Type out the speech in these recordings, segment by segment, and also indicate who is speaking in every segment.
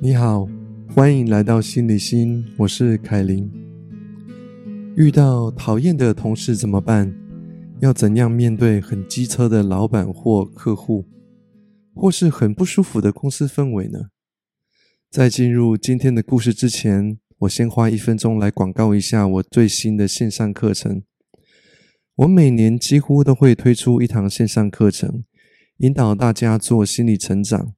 Speaker 1: 你好，欢迎来到心理心，我是凯琳。遇到讨厌的同事怎么办？要怎样面对很机车的老板或客户，或是很不舒服的公司氛围呢？在进入今天的故事之前，我先花一分钟来广告一下我最新的线上课程。我每年几乎都会推出一堂线上课程，引导大家做心理成长。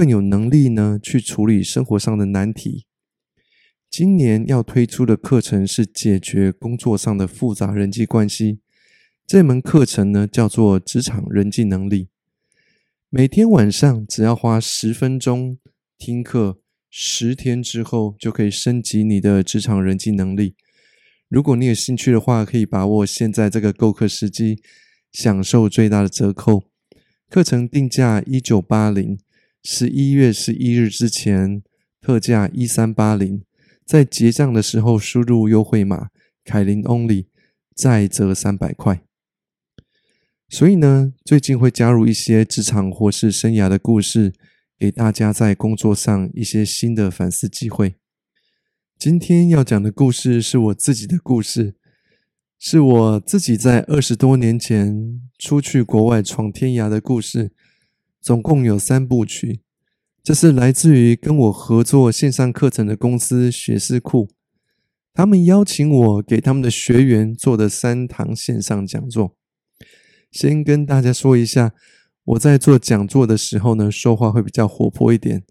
Speaker 1: 更有能力呢，去处理生活上的难题。今年要推出的课程是解决工作上的复杂人际关系。这门课程呢，叫做职场人际能力。每天晚上只要花十分钟听课，十天之后就可以升级你的职场人际能力。如果你有兴趣的话，可以把握现在这个购课时机，享受最大的折扣。课程定价一九八零。十一月十一日之前特价一三八零，在结账的时候输入优惠码凯琳 Only，再折三百块。所以呢，最近会加入一些职场或是生涯的故事，给大家在工作上一些新的反思机会。今天要讲的故事是我自己的故事，是我自己在二十多年前出去国外闯天涯的故事。总共有三部曲，这是来自于跟我合作线上课程的公司学思库，他们邀请我给他们的学员做的三堂线上讲座。先跟大家说一下，我在做讲座的时候呢，说话会比较活泼一点，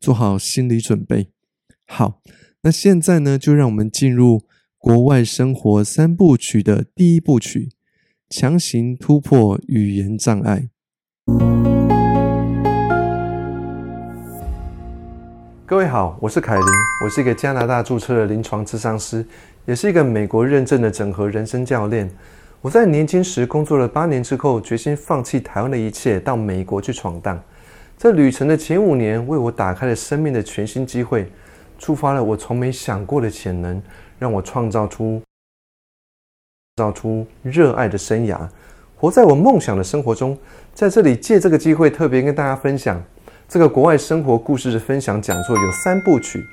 Speaker 1: 做好心理准备。好，那现在呢，就让我们进入国外生活三部曲的第一部曲：强行突破语言障碍。各位好，我是凯琳，我是一个加拿大注册的临床咨商师，也是一个美国认证的整合人生教练。我在年轻时工作了八年之后，决心放弃台湾的一切，到美国去闯荡。这旅程的前五年，为我打开了生命的全新机会，触发了我从没想过的潜能，让我创造出造出热爱的生涯，活在我梦想的生活中。在这里借这个机会，特别跟大家分享。这个国外生活故事的分享讲座有三部曲，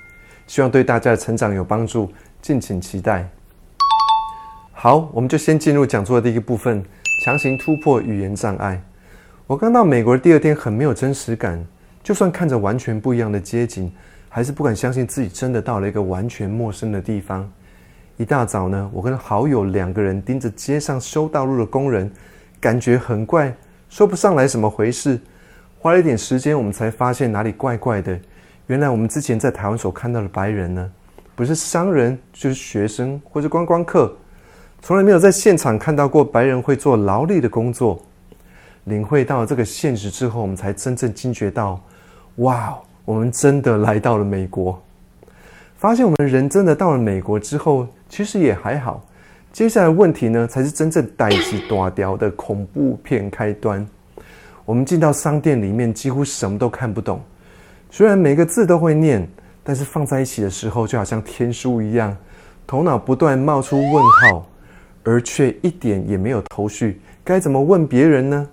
Speaker 1: 希望对大家的成长有帮助，敬请期待。好，我们就先进入讲座的第一个部分：强行突破语言障碍。我刚到美国的第二天很没有真实感，就算看着完全不一样的街景，还是不敢相信自己真的到了一个完全陌生的地方。一大早呢，我跟好友两个人盯着街上修道路的工人，感觉很怪，说不上来什么回事。花了一点时间，我们才发现哪里怪怪的。原来我们之前在台湾所看到的白人呢，不是商人，就是学生或者观光客，从来没有在现场看到过白人会做劳力的工作。领会到这个现实之后，我们才真正惊觉到：哇，我们真的来到了美国。发现我们人真的到了美国之后，其实也还好。接下来问题呢，才是真正带起大雕的恐怖片开端。我们进到商店里面，几乎什么都看不懂。虽然每个字都会念，但是放在一起的时候，就好像天书一样，头脑不断冒出问号，而却一点也没有头绪。该怎么问别人呢？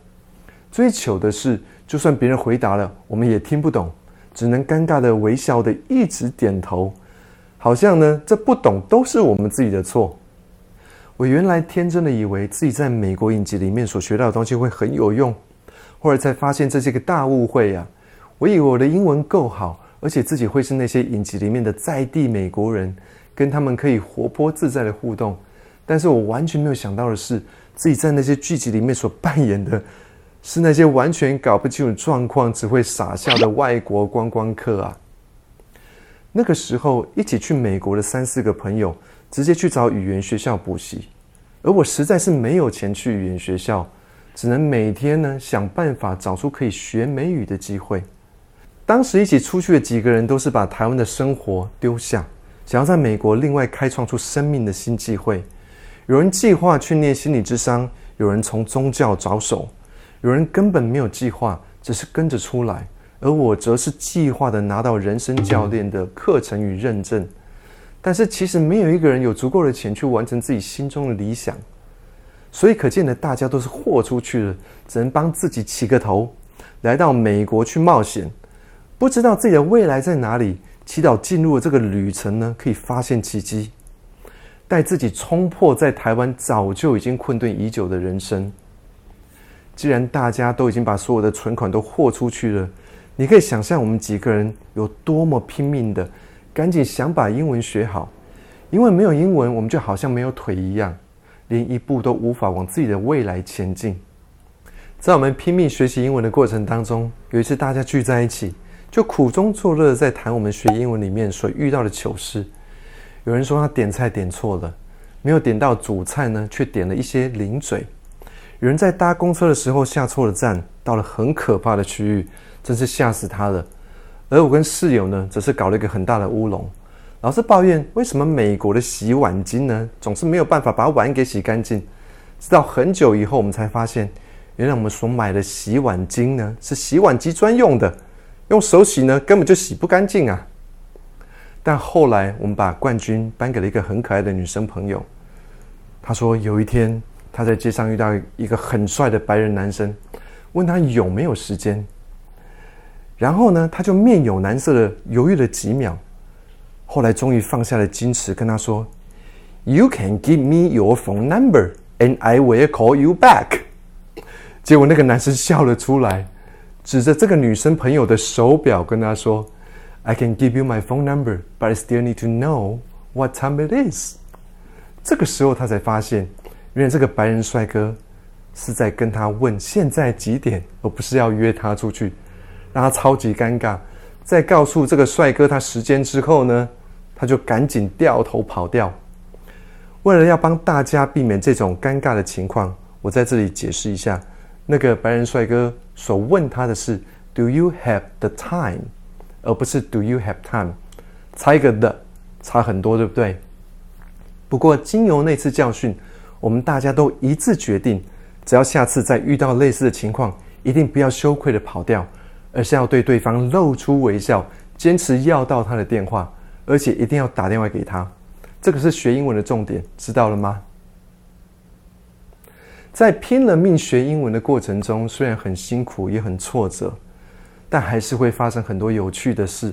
Speaker 1: 最糗的是，就算别人回答了，我们也听不懂，只能尴尬的微笑的一直点头，好像呢，这不懂都是我们自己的错。我原来天真的以为自己在美国影集里面所学到的东西会很有用。后来才发现这是一个大误会呀！我以为我的英文够好，而且自己会是那些影集里面的在地美国人，跟他们可以活泼自在的互动。但是我完全没有想到的是，自己在那些剧集里面所扮演的，是那些完全搞不清楚状况、只会傻笑的外国观光客啊！那个时候，一起去美国的三四个朋友，直接去找语言学校补习，而我实在是没有钱去语言学校。只能每天呢想办法找出可以学美语的机会。当时一起出去的几个人都是把台湾的生活丢下，想要在美国另外开创出生命的新机会。有人计划去念心理智商，有人从宗教着手，有人根本没有计划，只是跟着出来。而我则是计划的拿到人生教练的课程与认证。但是其实没有一个人有足够的钱去完成自己心中的理想。所以可见的，大家都是豁出去了，只能帮自己起个头，来到美国去冒险。不知道自己的未来在哪里，祈祷进入这个旅程呢，可以发现奇迹，带自己冲破在台湾早就已经困顿已久的人生。既然大家都已经把所有的存款都豁出去了，你可以想象我们几个人有多么拼命的，赶紧想把英文学好，因为没有英文，我们就好像没有腿一样，连一步都无法往自己的未来前进。在我们拼命学习英文的过程当中，有一次大家聚在一起，就苦中作乐，在谈我们学英文里面所遇到的糗事。有人说他点菜点错了，没有点到主菜呢，却点了一些零嘴。有人在搭公车的时候下错了站，到了很可怕的区域，真是吓死他了。而我跟室友呢，则是搞了一个很大的乌龙，老是抱怨为什么美国的洗碗巾呢，总是没有办法把碗给洗干净。直到很久以后，我们才发现。原来我们所买的洗碗巾呢，是洗碗机专用的，用手洗呢根本就洗不干净啊。但后来我们把冠军颁给了一个很可爱的女生朋友。她说有一天她在街上遇到一个很帅的白人男生，问他有没有时间。然后呢，他就面有难色的犹豫了几秒，后来终于放下了矜持，跟他说：“You can give me your phone number, and I will call you back。”结果那个男生笑了出来，指着这个女生朋友的手表跟她说：“I can give you my phone number, but I still need to know what time it is。”这个时候他才发现，原来这个白人帅哥是在跟他问现在几点，而不是要约他出去，让他超级尴尬。在告诉这个帅哥他时间之后呢，他就赶紧掉头跑掉。为了要帮大家避免这种尴尬的情况，我在这里解释一下。那个白人帅哥所问他的是 “Do you have the time”，而不是 “Do you have time”，差一个的，差很多，对不对？不过经由那次教训，我们大家都一致决定，只要下次再遇到类似的情况，一定不要羞愧的跑掉，而是要对对方露出微笑，坚持要到他的电话，而且一定要打电话给他。这个是学英文的重点，知道了吗？在拼了命学英文的过程中，虽然很辛苦也很挫折，但还是会发生很多有趣的事。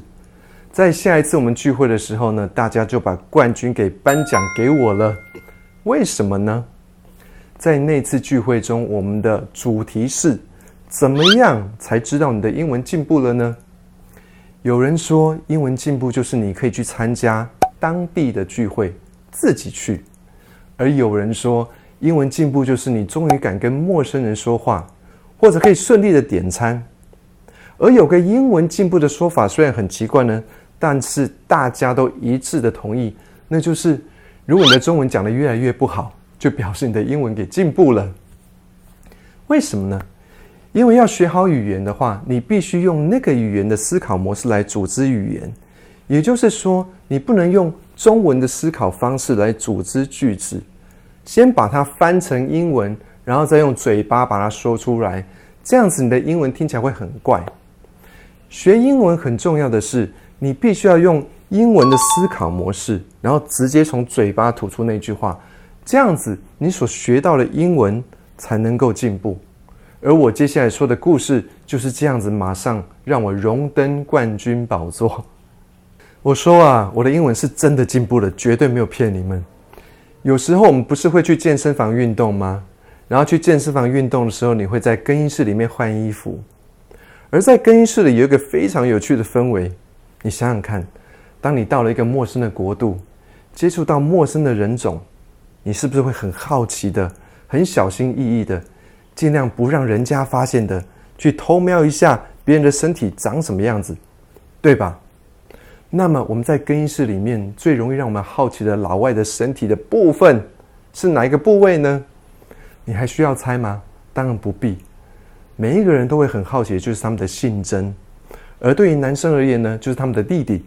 Speaker 1: 在下一次我们聚会的时候呢，大家就把冠军给颁奖给我了。为什么呢？在那次聚会中，我们的主题是怎么样才知道你的英文进步了呢？有人说，英文进步就是你可以去参加当地的聚会，自己去；而有人说，英文进步就是你终于敢跟陌生人说话，或者可以顺利的点餐。而有个英文进步的说法，虽然很奇怪呢，但是大家都一致的同意，那就是如果你的中文讲的越来越不好，就表示你的英文给进步了。为什么呢？因为要学好语言的话，你必须用那个语言的思考模式来组织语言，也就是说，你不能用中文的思考方式来组织句子。先把它翻成英文，然后再用嘴巴把它说出来，这样子你的英文听起来会很怪。学英文很重要的是，你必须要用英文的思考模式，然后直接从嘴巴吐出那句话，这样子你所学到的英文才能够进步。而我接下来说的故事就是这样子，马上让我荣登冠军宝座。我说啊，我的英文是真的进步了，绝对没有骗你们。有时候我们不是会去健身房运动吗？然后去健身房运动的时候，你会在更衣室里面换衣服，而在更衣室里有一个非常有趣的氛围。你想想看，当你到了一个陌生的国度，接触到陌生的人种，你是不是会很好奇的、很小心翼翼的，尽量不让人家发现的，去偷瞄一下别人的身体长什么样子，对吧？那么我们在更衣室里面最容易让我们好奇的老外的身体的部分是哪一个部位呢？你还需要猜吗？当然不必。每一个人都会很好奇，就是他们的性征。而对于男生而言呢，就是他们的弟弟。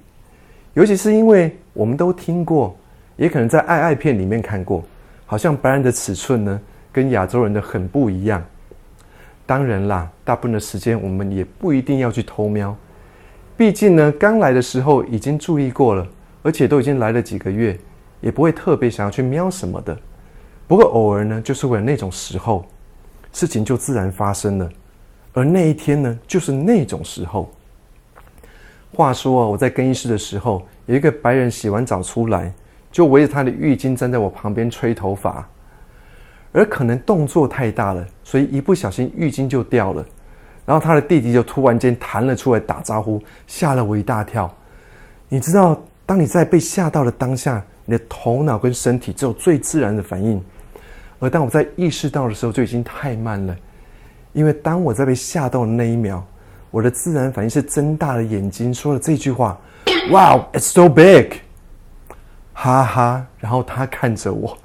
Speaker 1: 尤其是因为我们都听过，也可能在爱爱片里面看过，好像白人的尺寸呢跟亚洲人的很不一样。当然啦，大部分的时间我们也不一定要去偷瞄。毕竟呢，刚来的时候已经注意过了，而且都已经来了几个月，也不会特别想要去瞄什么的。不过偶尔呢，就是为了那种时候，事情就自然发生了。而那一天呢，就是那种时候。话说啊，我在更衣室的时候，有一个白人洗完澡出来，就围着他的浴巾站在我旁边吹头发，而可能动作太大了，所以一不小心浴巾就掉了。然后他的弟弟就突然间弹了出来打招呼，吓了我一大跳。你知道，当你在被吓到的当下，你的头脑跟身体只有最自然的反应，而当我在意识到的时候，就已经太慢了。因为当我在被吓到的那一秒，我的自然反应是睁大了眼睛说了这句话：“Wow, it's so big！” 哈哈，然后他看着我，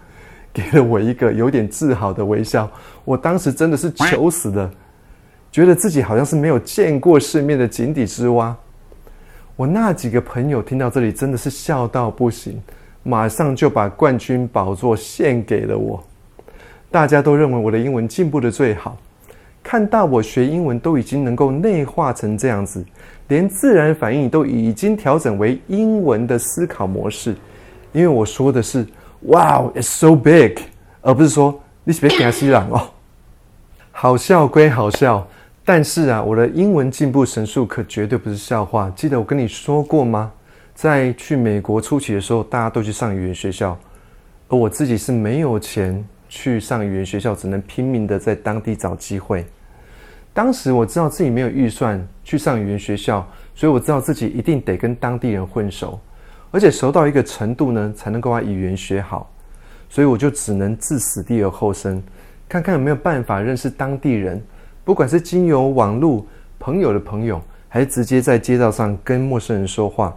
Speaker 1: 给了我一个有点自豪的微笑。我当时真的是糗死了。觉得自己好像是没有见过世面的井底之蛙。我那几个朋友听到这里真的是笑到不行，马上就把冠军宝座献给了我。大家都认为我的英文进步的最好，看到我学英文都已经能够内化成这样子，连自然反应都已经调整为英文的思考模式。因为我说的是 “Wow, it's so big”，而不是说“你是别给他吸朗哦”。好笑归好笑。但是啊，我的英文进步神速可绝对不是笑话。记得我跟你说过吗？在去美国初期的时候，大家都去上语言学校，而我自己是没有钱去上语言学校，只能拼命的在当地找机会。当时我知道自己没有预算去上语言学校，所以我知道自己一定得跟当地人混熟，而且熟到一个程度呢，才能够把语言学好。所以我就只能置死地而后生，看看有没有办法认识当地人。不管是经由网络朋友的朋友，还是直接在街道上跟陌生人说话，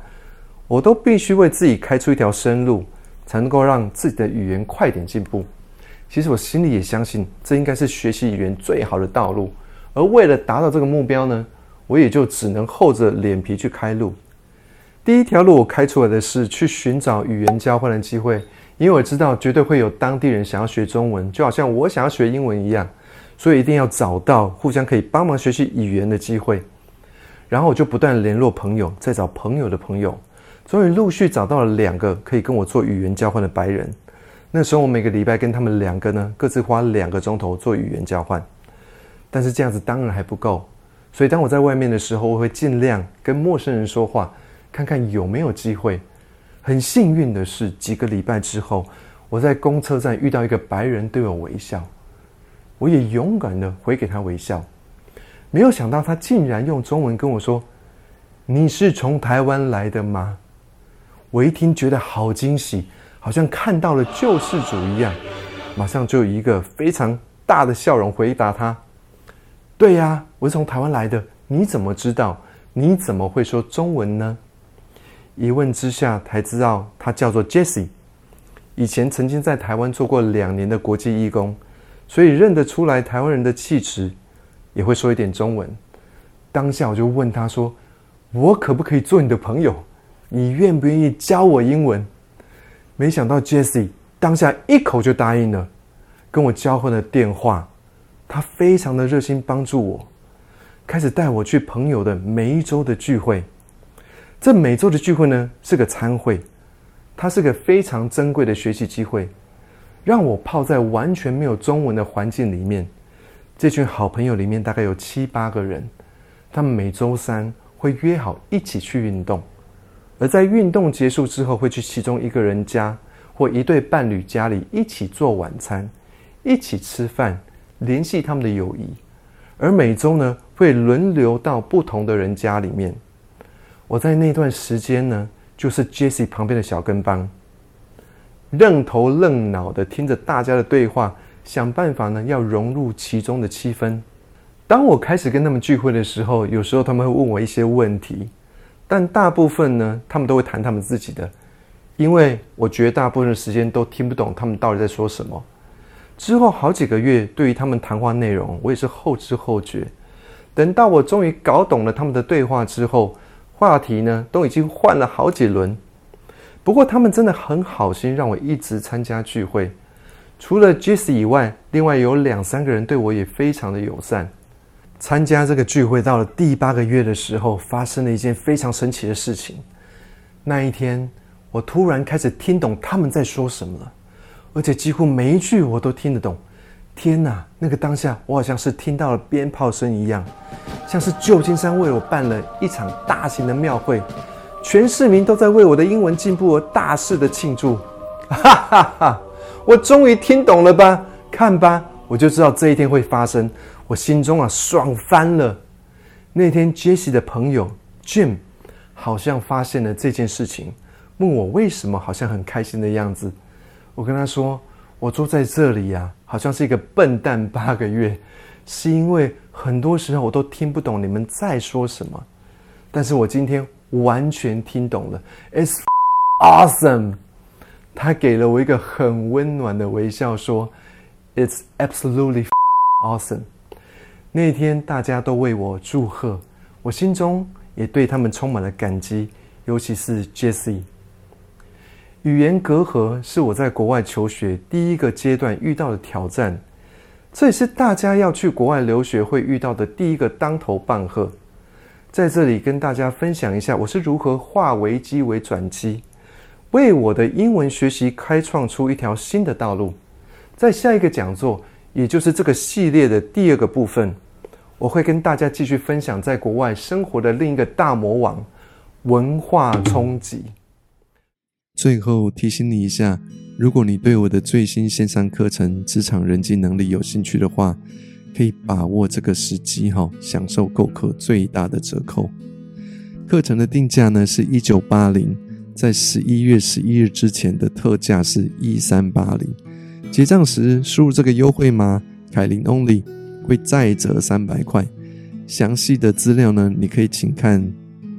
Speaker 1: 我都必须为自己开出一条生路，才能够让自己的语言快点进步。其实我心里也相信，这应该是学习语言最好的道路。而为了达到这个目标呢，我也就只能厚着脸皮去开路。第一条路我开出来的是去寻找语言交换的机会，因为我知道绝对会有当地人想要学中文，就好像我想要学英文一样。所以一定要找到互相可以帮忙学习语言的机会，然后我就不断联络朋友，再找朋友的朋友，终于陆续找到了两个可以跟我做语言交换的白人。那时候我每个礼拜跟他们两个呢，各自花两个钟头做语言交换。但是这样子当然还不够，所以当我在外面的时候，我会尽量跟陌生人说话，看看有没有机会。很幸运的是，几个礼拜之后，我在公车站遇到一个白人对我微笑。我也勇敢的回给他微笑，没有想到他竟然用中文跟我说：“你是从台湾来的吗？”我一听觉得好惊喜，好像看到了救世主一样，马上就有一个非常大的笑容回答他：“对呀，我是从台湾来的。你怎么知道？你怎么会说中文呢？”一问之下才知道他叫做 Jesse，以前曾经在台湾做过两年的国际义工。所以认得出来台湾人的气质，也会说一点中文。当下我就问他说：“我可不可以做你的朋友？你愿不愿意教我英文？”没想到 Jesse 当下一口就答应了，跟我交换了电话。他非常的热心帮助我，开始带我去朋友的每一周的聚会。这每周的聚会呢是个餐会，它是个非常珍贵的学习机会。让我泡在完全没有中文的环境里面，这群好朋友里面大概有七八个人，他们每周三会约好一起去运动，而在运动结束之后，会去其中一个人家或一对伴侣家里一起做晚餐，一起吃饭，联系他们的友谊。而每周呢，会轮流到不同的人家里面。我在那段时间呢，就是 Jesse 旁边的小跟班。愣头愣脑的听着大家的对话，想办法呢要融入其中的气氛。当我开始跟他们聚会的时候，有时候他们会问我一些问题，但大部分呢他们都会谈他们自己的，因为我绝大部分的时间都听不懂他们到底在说什么。之后好几个月，对于他们谈话内容，我也是后知后觉。等到我终于搞懂了他们的对话之后，话题呢都已经换了好几轮。不过他们真的很好心，让我一直参加聚会。除了 Jesse 以外，另外有两三个人对我也非常的友善。参加这个聚会到了第八个月的时候，发生了一件非常神奇的事情。那一天，我突然开始听懂他们在说什么了，而且几乎每一句我都听得懂。天哪！那个当下，我好像是听到了鞭炮声一样，像是旧金山为我办了一场大型的庙会，全市民都在为我的英文进步而大肆的庆祝。哈哈哈！我终于听懂了吧？看吧，我就知道这一天会发生。我心中啊，爽翻了。那天，Jesse 的朋友 Jim 好像发现了这件事情，问我为什么好像很开心的样子。我跟他说。我坐在这里呀，好像是一个笨蛋八个月，是因为很多时候我都听不懂你们在说什么，但是我今天完全听懂了。It's awesome！他给了我一个很温暖的微笑，说：“It's absolutely awesome！” 那天大家都为我祝贺，我心中也对他们充满了感激，尤其是 Jessie。语言隔阂是我在国外求学第一个阶段遇到的挑战，这也是大家要去国外留学会遇到的第一个当头棒喝。在这里跟大家分享一下，我是如何化危机为转机，为我的英文学习开创出一条新的道路。在下一个讲座，也就是这个系列的第二个部分，我会跟大家继续分享在国外生活的另一个大魔王——文化冲击。最后提醒你一下，如果你对我的最新线上课程《职场人际能力》有兴趣的话，可以把握这个时机哈，享受购课最大的折扣。课程的定价呢是一九八零，在十一月十一日之前的特价是一三八零，结账时输入这个优惠码凯琳 Only 会再折三百块。详细的资料呢，你可以请看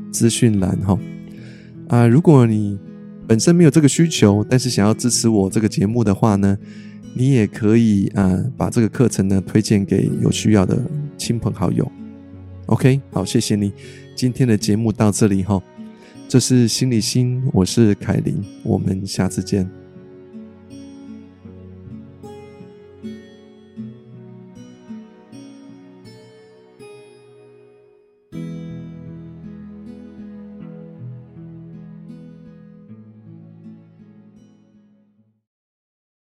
Speaker 1: 资讯栏哈。啊，如果你本身没有这个需求，但是想要支持我这个节目的话呢，你也可以啊把这个课程呢推荐给有需要的亲朋好友。OK，好，谢谢你，今天的节目到这里哈，这是心理心，我是凯琳，我们下次见。